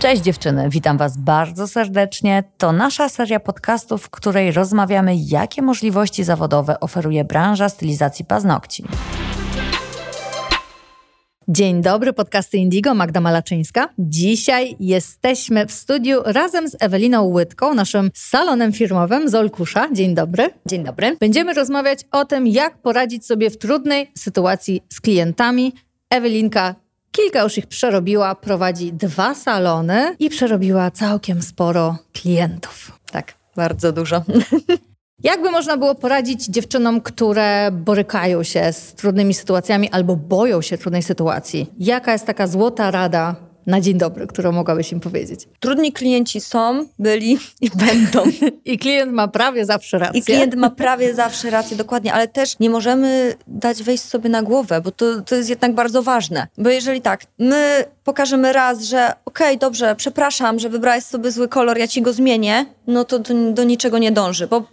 Cześć dziewczyny, witam Was bardzo serdecznie. To nasza seria podcastów, w której rozmawiamy, jakie możliwości zawodowe oferuje branża stylizacji paznokci. Dzień dobry, podcasty Indigo, Magda Malaczyńska. Dzisiaj jesteśmy w studiu razem z Eweliną Łydką, naszym salonem firmowym z Olkusza. Dzień dobry. Dzień dobry. Będziemy rozmawiać o tym, jak poradzić sobie w trudnej sytuacji z klientami. Ewelinka Kilka już ich przerobiła, prowadzi dwa salony i przerobiła całkiem sporo klientów. Tak, bardzo dużo. Jakby można było poradzić dziewczynom, które borykają się z trudnymi sytuacjami albo boją się trudnej sytuacji? Jaka jest taka złota rada na dzień dobry, którą mogłabyś im powiedzieć? Trudni klienci są, byli i będą. I klient ma prawie zawsze rację. I klient ma prawie zawsze rację, dokładnie, ale też nie możemy dać wejść sobie na głowę, bo to, to jest jednak bardzo ważne. Bo jeżeli tak, my pokażemy raz, że okej, okay, dobrze, przepraszam, że wybrałeś sobie zły kolor, ja ci go zmienię, no to do, do niczego nie dąży, bo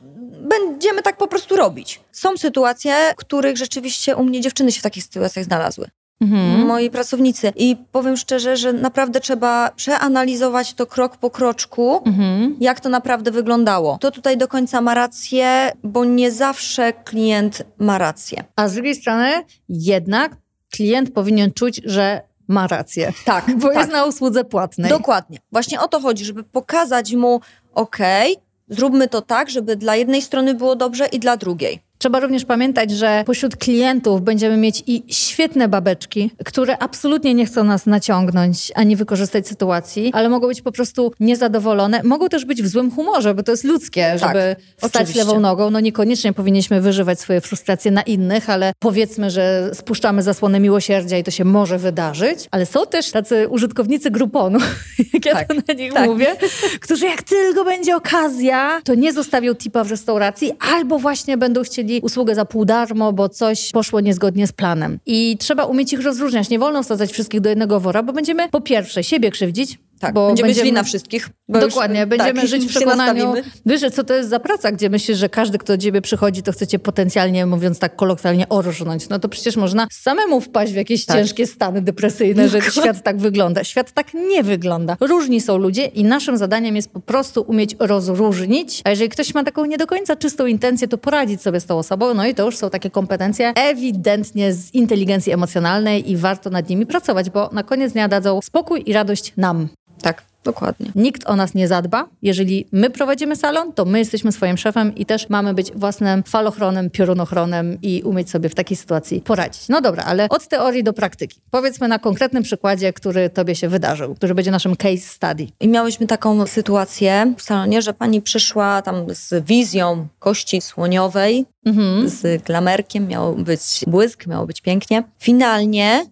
będziemy tak po prostu robić. Są sytuacje, w których rzeczywiście u mnie dziewczyny się w takich sytuacjach znalazły. Mhm. moi pracownicy. I powiem szczerze, że naprawdę trzeba przeanalizować to krok po kroczku, mhm. jak to naprawdę wyglądało. To tutaj do końca ma rację, bo nie zawsze klient ma rację. A z drugiej strony jednak klient powinien czuć, że ma rację. Tak. Bo tak. jest na usłudze płatnej. Dokładnie. Właśnie o to chodzi, żeby pokazać mu, okej, okay, zróbmy to tak, żeby dla jednej strony było dobrze i dla drugiej. Trzeba również pamiętać, że pośród klientów będziemy mieć i świetne babeczki, które absolutnie nie chcą nas naciągnąć ani wykorzystać sytuacji, ale mogą być po prostu niezadowolone. Mogą też być w złym humorze, bo to jest ludzkie, tak, żeby stać oczywiście. lewą nogą. No niekoniecznie powinniśmy wyżywać swoje frustracje na innych, ale powiedzmy, że spuszczamy zasłonę miłosierdzia i to się może wydarzyć. Ale są też tacy użytkownicy gruponu, jak ja tak, to na nich tak. mówię, którzy jak tylko będzie okazja, to nie zostawią tipa w restauracji albo właśnie będą chcieli usługę za pół darmo, bo coś poszło niezgodnie z planem. I trzeba umieć ich rozróżniać. Nie wolno wsadzać wszystkich do jednego wora, bo będziemy po pierwsze siebie krzywdzić, tak, bo będziemy, będziemy źli na wszystkich. Dokładnie, już, będziemy tak, żyć w przekonaniu. Wiesz, co to jest za praca, gdzie myślisz, że każdy, kto do ciebie przychodzi, to chce cię potencjalnie, mówiąc tak kolokwialnie, orżnąć. No to przecież można samemu wpaść w jakieś tak. ciężkie stany depresyjne, że świat tak wygląda. Świat tak nie wygląda. Różni są ludzie i naszym zadaniem jest po prostu umieć rozróżnić. A jeżeli ktoś ma taką nie do końca czystą intencję, to poradzić sobie z tą osobą. No i to już są takie kompetencje ewidentnie z inteligencji emocjonalnej i warto nad nimi pracować, bo na koniec dnia dadzą spokój i radość nam. Tak. Dokładnie. Nikt o nas nie zadba. Jeżeli my prowadzimy salon, to my jesteśmy swoim szefem i też mamy być własnym falochronem, piorunochronem i umieć sobie w takiej sytuacji poradzić. No dobra, ale od teorii do praktyki. Powiedzmy na konkretnym przykładzie, który tobie się wydarzył, który będzie naszym case study. I miałyśmy taką sytuację w salonie, że pani przyszła tam z wizją kości słoniowej, mhm. z glamerkiem, miał być błysk, miało być pięknie. Finalnie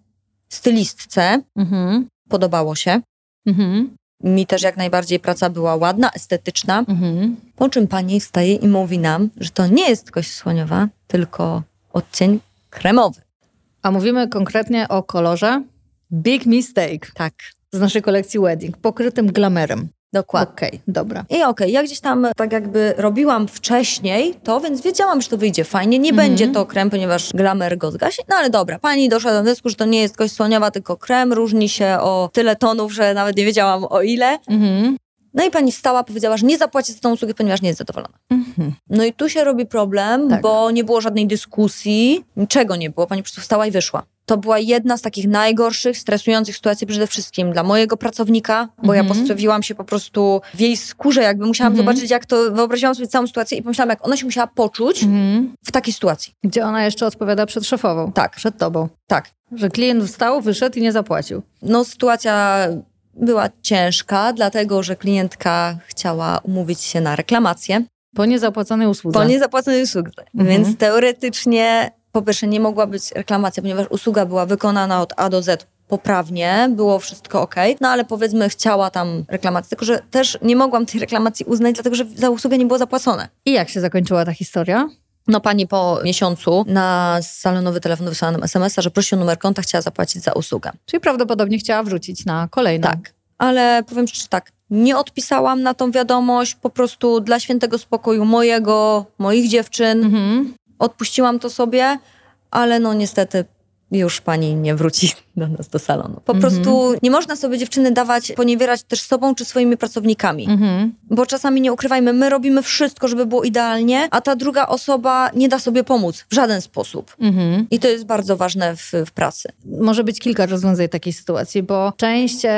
stylistce mhm. podobało się. Mhm. Mi też jak najbardziej praca była ładna, estetyczna. Mhm. Po czym pani wstaje i mówi nam, że to nie jest kość słoniowa, tylko odcień kremowy. A mówimy konkretnie o kolorze Big Mistake. Tak. Z naszej kolekcji Wedding, pokrytym glamerem. Dokładnie. Okej, okay, dobra. I okej, okay, ja gdzieś tam tak jakby robiłam wcześniej to, więc wiedziałam, że to wyjdzie fajnie. Nie mm -hmm. będzie to krem, ponieważ glamour go zgasi. No ale dobra, pani doszła do wniosku, że to nie jest kość słoniowa, tylko krem. Różni się o tyle tonów, że nawet nie wiedziałam o ile. Mm -hmm. No i pani wstała, powiedziała, że nie zapłaci za tą usługę, ponieważ nie jest zadowolona. Mhm. No i tu się robi problem, tak. bo nie było żadnej dyskusji, niczego nie było. Pani po prostu wstała i wyszła. To była jedna z takich najgorszych, stresujących sytuacji przede wszystkim dla mojego pracownika, bo ja mhm. postawiłam się po prostu w jej skórze, jakby musiałam mhm. zobaczyć, jak to, wyobraziłam sobie całą sytuację i pomyślałam, jak ona się musiała poczuć w takiej sytuacji. Gdzie ona jeszcze odpowiada przed szefową. Tak. Przed tobą. Tak. Że klient wstał, wyszedł i nie zapłacił. No sytuacja była ciężka, dlatego że klientka chciała umówić się na reklamację. Po niezapłaconej usłudze. Po niezapłaconej usłudze. Mhm. Więc teoretycznie po pierwsze nie mogła być reklamacja, ponieważ usługa była wykonana od A do Z poprawnie, było wszystko ok, no ale powiedzmy chciała tam reklamację, tylko że też nie mogłam tej reklamacji uznać, dlatego że za usługę nie było zapłacone. I jak się zakończyła ta historia? No pani po miesiącu na salonowy telefon wysłała nam SMS-a, że prosi o numer konta, chciała zapłacić za usługę. Czyli prawdopodobnie chciała wrzucić na kolejną. Tak, ale powiem szczerze tak, nie odpisałam na tą wiadomość, po prostu dla świętego spokoju mojego, moich dziewczyn. Mhm. Odpuściłam to sobie, ale no niestety już pani nie wróci do nas do salonu. Po prostu nie można sobie dziewczyny dawać, poniewierać też sobą czy swoimi pracownikami. Bo czasami nie ukrywajmy, my robimy wszystko, żeby było idealnie, a ta druga osoba nie da sobie pomóc w żaden sposób. I to jest bardzo ważne w, w pracy. Może być kilka rozwiązań takiej sytuacji, bo część e,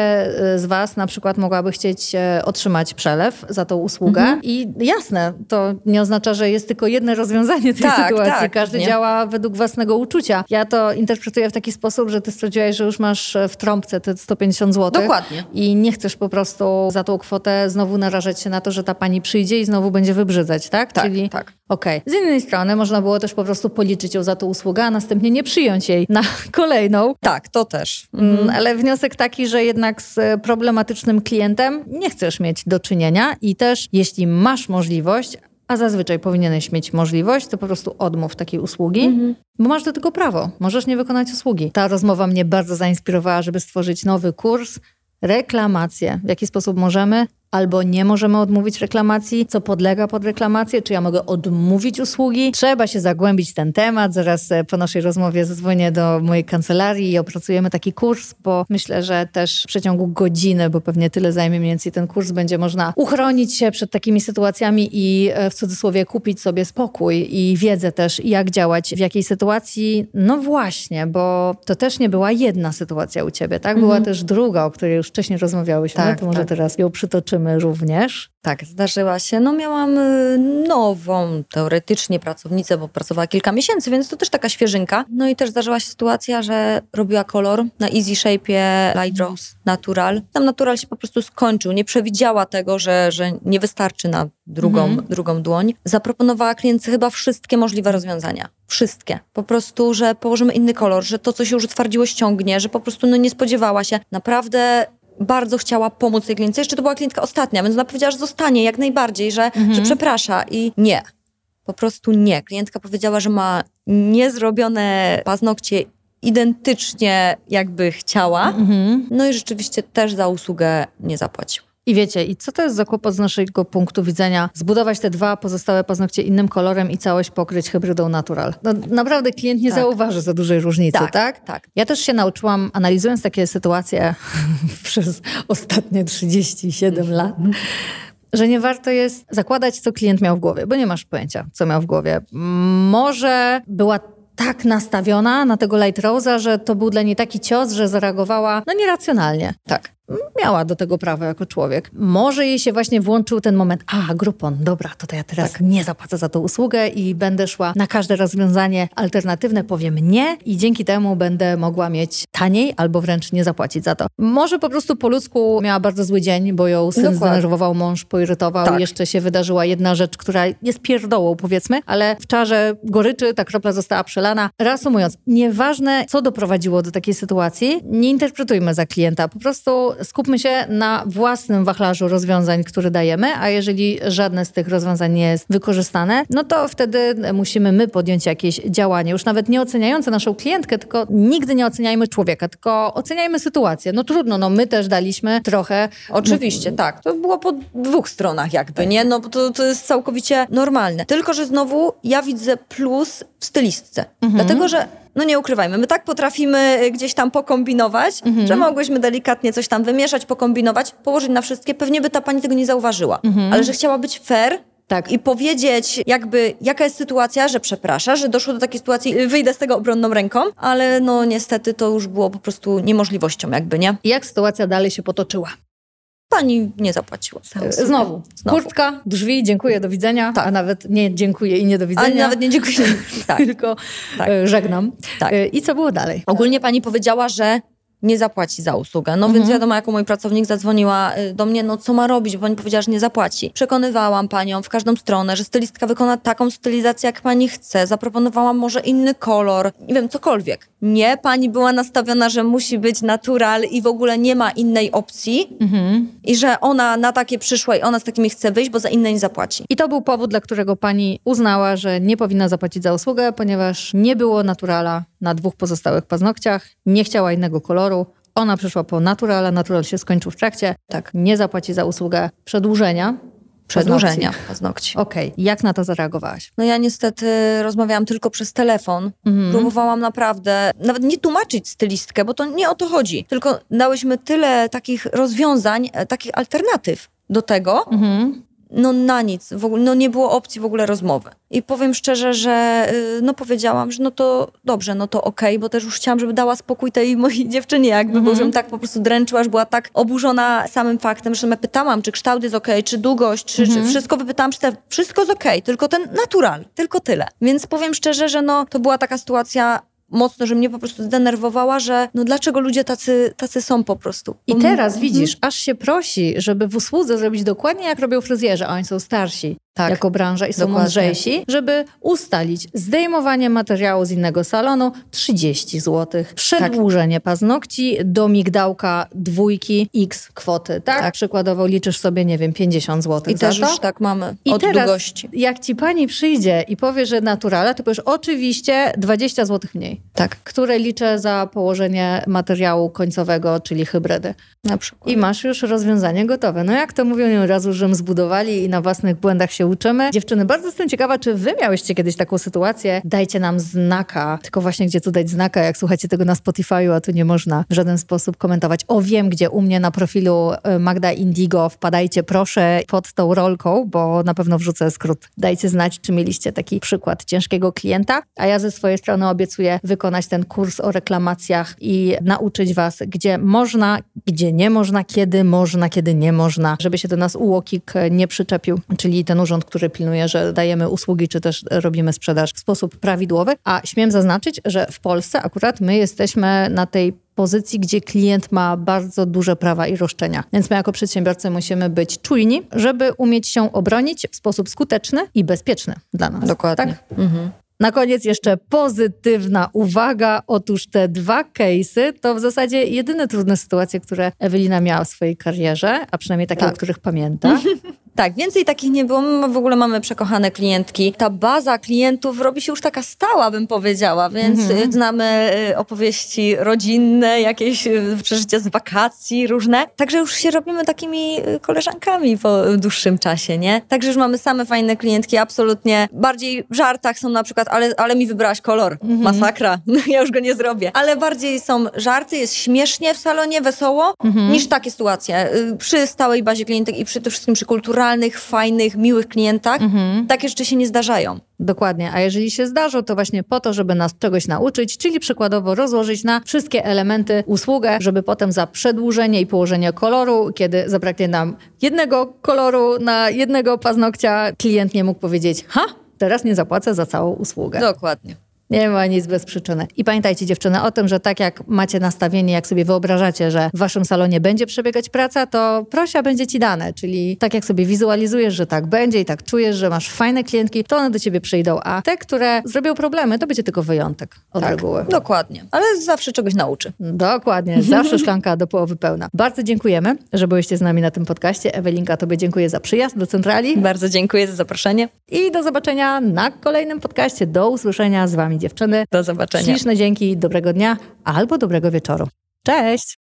z Was na przykład mogłaby chcieć e, otrzymać przelew za tą usługę i jasne, to nie oznacza, że jest tylko jedno rozwiązanie tej Tak, sytuacji. tak, Każdy nie? działa według własnego uczucia. Ja to interpretuję w taki sposób, że Ty stwierdziłaś, że już masz e, w trąbce te 150 zł. Dokładnie. I nie chcesz po prostu za tą kwotę znowu narażać się na to, że ta pani przyjdzie i znowu będzie wybrzydzać, tak? Tak, Czyli tak. Okej. Z innej strony można było też po prostu policzyć ją za tą usługę, a następnie nie przyjąć jej na kolejną. Tak, to też. Mm, Ale wniosek taki, że jednak z e, problematycznym klientem nie chcesz mieć do czynienia i też jeśli masz możliwość, a zazwyczaj powinieneś mieć możliwość, to po prostu odmów takiej usługi, bo masz do tego prawo. Możesz nie wykonać usługi. Ta rozmowa mnie bardzo zainspirowała, żeby stworzyć nowy kurs. Reklamacje. W jaki sposób możemy albo nie możemy odmówić reklamacji, co podlega pod reklamację, czy ja mogę odmówić usługi. Trzeba się zagłębić w ten temat. Zaraz e, po naszej rozmowie zadzwonię do mojej kancelarii i opracujemy taki kurs, bo myślę, że też w przeciągu godziny, bo pewnie tyle zajmie mniej więcej ten kurs, będzie można uchronić się przed takimi sytuacjami i e, w cudzysłowie kupić sobie spokój i wiedzę też, jak działać w jakiej sytuacji. No właśnie, bo to też nie była jedna sytuacja u ciebie, tak? Była też druga, o której już wcześniej rozmawiałyśmy, Tak, to może tak. teraz ją przytoczymy również. Tak, zdarzyła się. No miałam y, nową, teoretycznie pracownicę, bo pracowała kilka miesięcy, więc to też taka świeżynka. No i też zdarzyła się sytuacja, że robiła kolor na Easy Shape'ie Light Rose Natural. Tam Natural się po prostu skończył. Nie przewidziała tego, że, że nie wystarczy na drugą, drugą dłoń. Zaproponowała klientce chyba wszystkie możliwe rozwiązania. Wszystkie. Po prostu, że położymy inny kolor, że to, co się już utwardziło, ściągnie, że po prostu no, nie spodziewała się. Naprawdę bardzo chciała pomóc tej klientce. Jeszcze to była klientka ostatnia, więc ona powiedziała, że zostanie jak najbardziej, że, że przeprasza i nie. Po prostu nie. Klientka powiedziała, że ma niezrobione paznokcie identycznie jakby chciała. No i rzeczywiście też za usługę nie zapłacił. I wiecie, i co to jest za kłopot z naszego punktu widzenia? Zbudować te dwa pozostałe paznokcie innym kolorem i całość pokryć hybrydą natural. No, naprawdę klient nie Tak. zauważy za dużej różnicy, tak. Tak, tak. Ja też się nauczyłam, analizując takie sytuacje przez ostatnie 37 lat, że nie warto jest zakładać, co klient miał w głowie, bo nie masz pojęcia, co miał w głowie. Może była tak nastawiona na tego Light Rose'a, że to był dla niej taki cios, że zareagowała no nieracjonalnie. Tak. Miała do tego prawo jako człowiek. Może jej się właśnie włączył ten moment, a Groupon, dobra, to, to ja teraz Tak. nie zapłacę za tą usługę i będę szła na każde rozwiązanie alternatywne, powiem nie i dzięki temu będę mogła mieć taniej albo wręcz nie zapłacić za to. Może po prostu po ludzku miała bardzo zły dzień, bo ją syn Dokładnie. zdenerwował, mąż poirytował, Tak. jeszcze się wydarzyła jedna rzecz, która jest pierdołą powiedzmy, ale w czarze goryczy ta kropla została przelana. Reasumując, nieważne co doprowadziło do takiej sytuacji, nie interpretujmy za klienta, po prostu skupmy się na własnym wachlarzu rozwiązań, które dajemy, a jeżeli żadne z tych rozwiązań nie jest wykorzystane, no to wtedy musimy my podjąć jakieś działanie, już nawet nie oceniające naszą klientkę, tylko nigdy nie oceniajmy człowieka, tylko oceniajmy sytuację. No trudno, no my też daliśmy trochę Oczywiście, tak. To było po dwóch stronach jakby, nie? No bo to, to jest całkowicie normalne. Tylko, że znowu ja widzę plus w stylistce. Dlatego, że no nie ukrywajmy, my tak potrafimy y, gdzieś tam pokombinować, że mogłyśmy delikatnie coś tam wymieszać, pokombinować, położyć na wszystkie. Pewnie by ta pani tego nie zauważyła. Ale że chciała być fair, Tak. i powiedzieć jakby jaka jest sytuacja, że przeprasza, że doszło do takiej sytuacji, y, wyjdę z tego obronną ręką, ale no niestety to już było po prostu niemożliwością jakby, nie? jak sytuacja dalej się potoczyła. Pani nie zapłaciła. Znowu. Znowu. Kurtka, drzwi, dziękuję, do widzenia. Tak. A nawet nie dziękuję i nie do widzenia. Ale nawet nie dziękuję. Tak. Tylko Tak. e, żegnam. Tak. E, I co było dalej? Ogólnie pani powiedziała, że nie zapłaci za usługę. No więc wiadomo, jako mój pracownik zadzwoniła y, do mnie, no co ma robić, bo pani powiedziała, że nie zapłaci. Przekonywałam panią w każdą stronę, że stylistka wykona taką stylizację, jak pani chce. Zaproponowałam może inny kolor, nie wiem, cokolwiek. Nie, pani była nastawiona, że musi być natural i w ogóle nie ma innej opcji i że ona na takie przyszła i ona z takimi chce wyjść, bo za inne nie zapłaci. I to był powód, dla którego pani uznała, że nie powinna zapłacić za usługę, ponieważ nie było naturala na dwóch pozostałych paznokciach, nie chciała innego koloru. Ona przyszła po naturala, natural się skończył w trakcie. Tak. Nie zapłaci za usługę przedłużenia Przedłużenia paznokci. Okej, jak na to zareagowałaś? No ja niestety rozmawiałam tylko przez telefon. Mhm. Próbowałam naprawdę, nawet nie tłumaczyć stylistkę, bo to nie o to chodzi. Tylko dałyśmy tyle takich rozwiązań, e, takich alternatyw do tego, Mhm. No na nic, w ogóle, no nie było opcji w ogóle rozmowy. I powiem szczerze, że y, no powiedziałam, że no to dobrze, no to okej, bo też już chciałam, żeby dała spokój tej mojej dziewczynie jakby, bo żebym tak po prostu dręczyła, że była tak oburzona samym faktem, że ja pytałam, czy kształt jest okej, czy długość, czy, czy wszystko wypytałam, czy te, wszystko jest okej, tylko ten natural, tylko tyle. Więc powiem szczerze, że no to była taka sytuacja mocno, że mnie po prostu zdenerwowała, że no dlaczego ludzie tacy, tacy są po prostu. I teraz Mhm. widzisz, aż się prosi, żeby w usłudze zrobić dokładnie jak robią fryzjerzy, a oni są starsi Tak. jako branża i są Dokładnie. mądrzejsi, żeby ustalić zdejmowanie materiału z innego salonu 30 zł, przedłużenie paznokci do migdałka dwójki x kwoty, tak? Tak. Przykładowo liczysz sobie, nie wiem, 50 zł I za też to. już tak mamy I od teraz, długości. jak ci pani przyjdzie i powie, że naturala, to powiesz oczywiście 20 zł mniej, Tak, które liczę za położenie materiału końcowego, czyli hybrydy. na przykład. I masz już rozwiązanie gotowe. No jak to mówią nie razu, że zbudowali i na własnych błędach się uczymy. Dziewczyny, bardzo jestem ciekawa, czy wy miałyście kiedyś taką sytuację. Dajcie nam znaka. Tylko właśnie gdzie tu dać znaka, jak słuchacie tego na Spotify'u, a tu nie można w żaden sposób komentować. O wiem, gdzie u mnie na profilu y, Magda Indigo. Wpadajcie proszę pod tą rolką, bo na pewno wrzucę skrót. Dajcie znać, czy mieliście taki przykład ciężkiego klienta. A ja ze swojej strony obiecuję wykonać ten kurs o reklamacjach i nauczyć was, gdzie można, gdzie nie można, kiedy można, kiedy nie można, żeby się do nas UOKiK nie przyczepił, czyli ten urząd, który pilnuje, że dajemy usługi, czy też robimy sprzedaż w sposób prawidłowy. A śmiem zaznaczyć, że w Polsce akurat my jesteśmy na tej pozycji, gdzie klient ma bardzo duże prawa i roszczenia. Więc my jako przedsiębiorcy musimy być czujni, żeby umieć się obronić w sposób skuteczny i bezpieczny dla nas. Dokładnie. Tak? Na koniec jeszcze pozytywna uwaga. Otóż te dwa case'y to w zasadzie jedyne trudne sytuacje, które Ewelina miała w swojej karierze, a przynajmniej takie, Tak. o których pamięta. Tak, więcej takich nie było. My w ogóle mamy przekochane klientki. Ta baza klientów robi się już taka stała, bym powiedziała, więc Mhm. y, znamy y, opowieści rodzinne, jakieś y, przeżycia z wakacji różne. Także już się robimy takimi koleżankami po dłuższym czasie, nie? Także już mamy same fajne klientki, absolutnie. Bardziej w żartach są na przykład, ale, ale mi wybrałaś kolor. Mhm. Masakra. ja już go nie zrobię. Ale bardziej są żarty, jest śmiesznie w salonie, wesoło, Mhm. niż takie sytuacje. Przy stałej bazie klientek i przede wszystkim przy fajnych, miłych klientach Mhm. takie rzeczy się nie zdarzają. Dokładnie, a jeżeli się zdarzą, to właśnie po to, żeby nas czegoś nauczyć, czyli przykładowo rozłożyć na wszystkie elementy usługę, żeby potem za przedłużenie i położenie koloru, kiedy zabraknie nam jednego koloru na jednego paznokcia, klient nie mógł powiedzieć, ha, teraz nie zapłacę za całą usługę. Dokładnie. Nie ma nic bez przyczyny. I pamiętajcie dziewczyny o tym, że tak jak macie nastawienie, jak sobie wyobrażacie, że w waszym salonie będzie przebiegać praca, to prosia będzie ci dane. Czyli tak jak sobie wizualizujesz, że tak będzie i tak czujesz, że masz fajne klientki, to one do ciebie przyjdą. A te, które zrobią problemy, to będzie tylko wyjątek od reguły. Dokładnie. Ale zawsze czegoś nauczy. Dokładnie, zawsze szklanka do połowy pełna. Bardzo dziękujemy, że byłyście z nami na tym podcaście. Ewelinka, tobie dziękuję za przyjazd do centrali Bardzo dziękuję za zaproszenie. i do zobaczenia na kolejnym podcaście. Do usłyszenia z wami dziewczyny. Do zobaczenia. Śliczne dzięki, dobrego dnia albo dobrego wieczoru. Cześć!